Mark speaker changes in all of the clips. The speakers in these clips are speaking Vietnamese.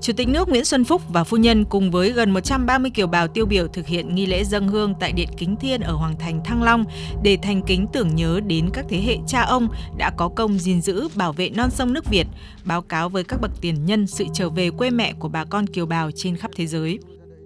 Speaker 1: Chủ tịch nước Nguyễn Xuân Phúc và phu nhân cùng với gần 130 kiều bào tiêu biểu thực hiện nghi lễ dân hương tại Điện Kính Thiên ở Hoàng Thành Thăng Long để thành kính tưởng nhớ đến các thế hệ cha ông đã có công gìn giữ, bảo vệ non sông nước Việt, báo cáo với các bậc tiền nhân sự trở về quê mẹ của bà con kiều bào trên khắp thế giới.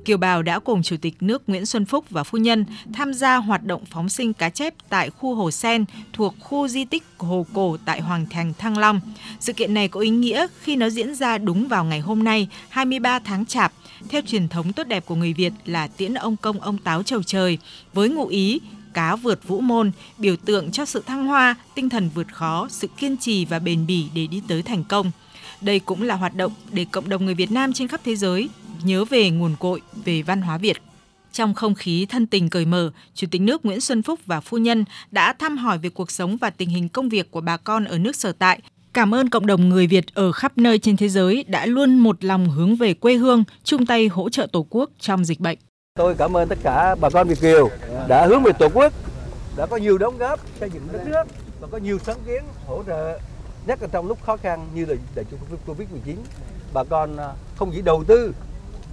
Speaker 1: Kiều Bào đã cùng Chủ tịch nước Nguyễn Xuân Phúc và phu nhân tham gia hoạt động phóng sinh cá chép tại khu Hồ Sen thuộc khu di tích Hồ Cổ tại Hoàng Thành Thăng Long. Sự kiện này có ý nghĩa khi nó diễn ra đúng vào ngày hôm nay, 23 tháng Chạp, theo truyền thống tốt đẹp của người Việt là tiễn ông công ông táo trầu trời, với ngụ ý cá vượt vũ môn, biểu tượng cho sự thăng hoa, tinh thần vượt khó, sự kiên trì và bền bỉ để đi tới thành công. Đây cũng là hoạt động để cộng đồng người Việt Nam trên khắp thế giới nhớ về nguồn cội, về văn hóa Việt. Trong không khí thân tình cởi mở, Chủ tịch nước Nguyễn Xuân Phúc và phu nhân đã thăm hỏi về cuộc sống và tình hình công việc của bà con ở nước sở tại. Cảm ơn cộng đồng người Việt ở khắp nơi trên thế giới đã luôn một lòng hướng về quê hương, chung tay hỗ trợ Tổ quốc trong dịch bệnh.
Speaker 2: Tôi cảm ơn tất cả bà con Việt Kiều đã hướng về Tổ quốc, đã có nhiều đóng góp xây dựng đất nước và có nhiều sáng kiến hỗ trợ nhất là trong lúc khó khăn như là đại dịch Covid-19. Bà con à, không chỉ đầu tư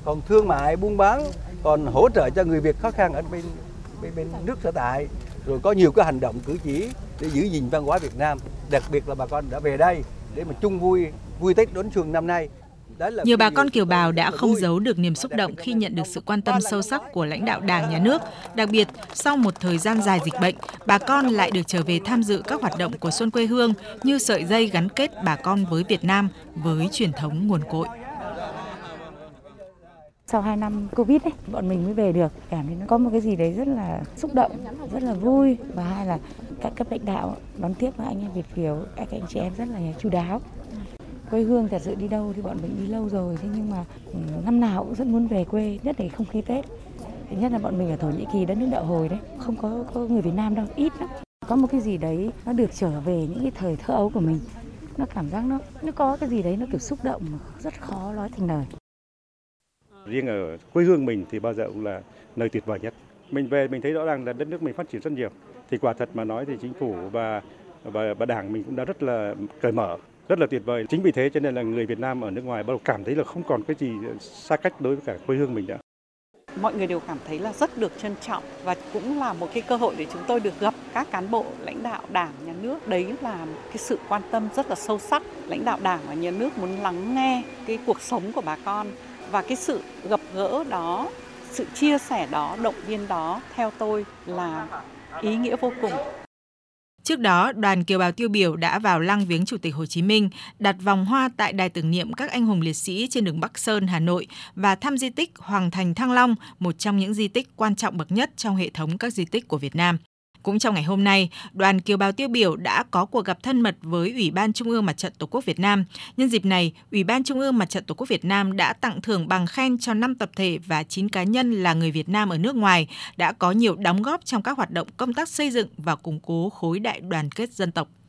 Speaker 2: còn thương mại buôn bán còn hỗ trợ cho người Việt khó khăn ở bên bên, bên nước sở tại. Rồi có nhiều cái hành động cử chỉ để giữ gìn văn hóa Việt Nam đặc biệt là bà con đã về đây để mà chung vui vui Tết đón xuân năm nay.
Speaker 1: Nhiều bà con kiều bào đã không giấu được niềm xúc động khi nhận được sự quan tâm sâu sắc của lãnh đạo Đảng, Nhà nước. Đặc biệt, sau một thời gian dài dịch bệnh, bà con lại được trở về tham dự các hoạt động của Xuân quê hương như sợi dây gắn kết bà con với Việt Nam với truyền thống nguồn cội
Speaker 3: sau 2 năm Covid ấy, bọn mình mới về được. Cảm thấy nó có một cái gì đấy rất là xúc động, rất là vui. Và hai là các cấp lãnh đạo đón tiếp các anh em Việt Kiều, các anh chị em rất là chú đáo. Quê hương thật sự đi đâu thì bọn mình đi lâu rồi, thế nhưng mà ừ, năm nào cũng rất muốn về quê, nhất là không khí Tết. Thứ nhất là bọn mình ở Thổ Nhĩ Kỳ đất nước đạo hồi đấy, không có, có người Việt Nam đâu, ít lắm. Có một cái gì đấy nó được trở về những cái thời thơ ấu của mình nó cảm giác nó nó có cái gì đấy nó kiểu xúc động mà rất khó nói thành lời
Speaker 4: riêng ở quê hương mình thì bao giờ cũng là nơi tuyệt vời nhất. Mình về mình thấy rõ ràng là đất nước mình phát triển rất nhiều. Thì quả thật mà nói thì chính phủ và và, và đảng mình cũng đã rất là cởi mở, rất là tuyệt vời. Chính vì thế cho nên là người Việt Nam ở nước ngoài bắt đầu cảm thấy là không còn cái gì xa cách đối với cả quê hương mình nữa.
Speaker 5: Mọi người đều cảm thấy là rất được trân trọng và cũng là một cái cơ hội để chúng tôi được gặp các cán bộ lãnh đạo đảng, nhà nước. Đấy là cái sự quan tâm rất là sâu sắc. Lãnh đạo đảng và nhà nước muốn lắng nghe cái cuộc sống của bà con và cái sự gặp gỡ đó sự chia sẻ đó động viên đó theo tôi là ý nghĩa vô cùng
Speaker 1: Trước đó, đoàn kiều bào tiêu biểu đã vào lăng viếng Chủ tịch Hồ Chí Minh, đặt vòng hoa tại đài tưởng niệm các anh hùng liệt sĩ trên đường Bắc Sơn, Hà Nội và thăm di tích Hoàng Thành Thăng Long, một trong những di tích quan trọng bậc nhất trong hệ thống các di tích của Việt Nam. Cũng trong ngày hôm nay, đoàn kiều bào tiêu biểu đã có cuộc gặp thân mật với Ủy ban Trung ương Mặt trận Tổ quốc Việt Nam. Nhân dịp này, Ủy ban Trung ương Mặt trận Tổ quốc Việt Nam đã tặng thưởng bằng khen cho 5 tập thể và 9 cá nhân là người Việt Nam ở nước ngoài đã có nhiều đóng góp trong các hoạt động công tác xây dựng và củng cố khối đại đoàn kết dân tộc.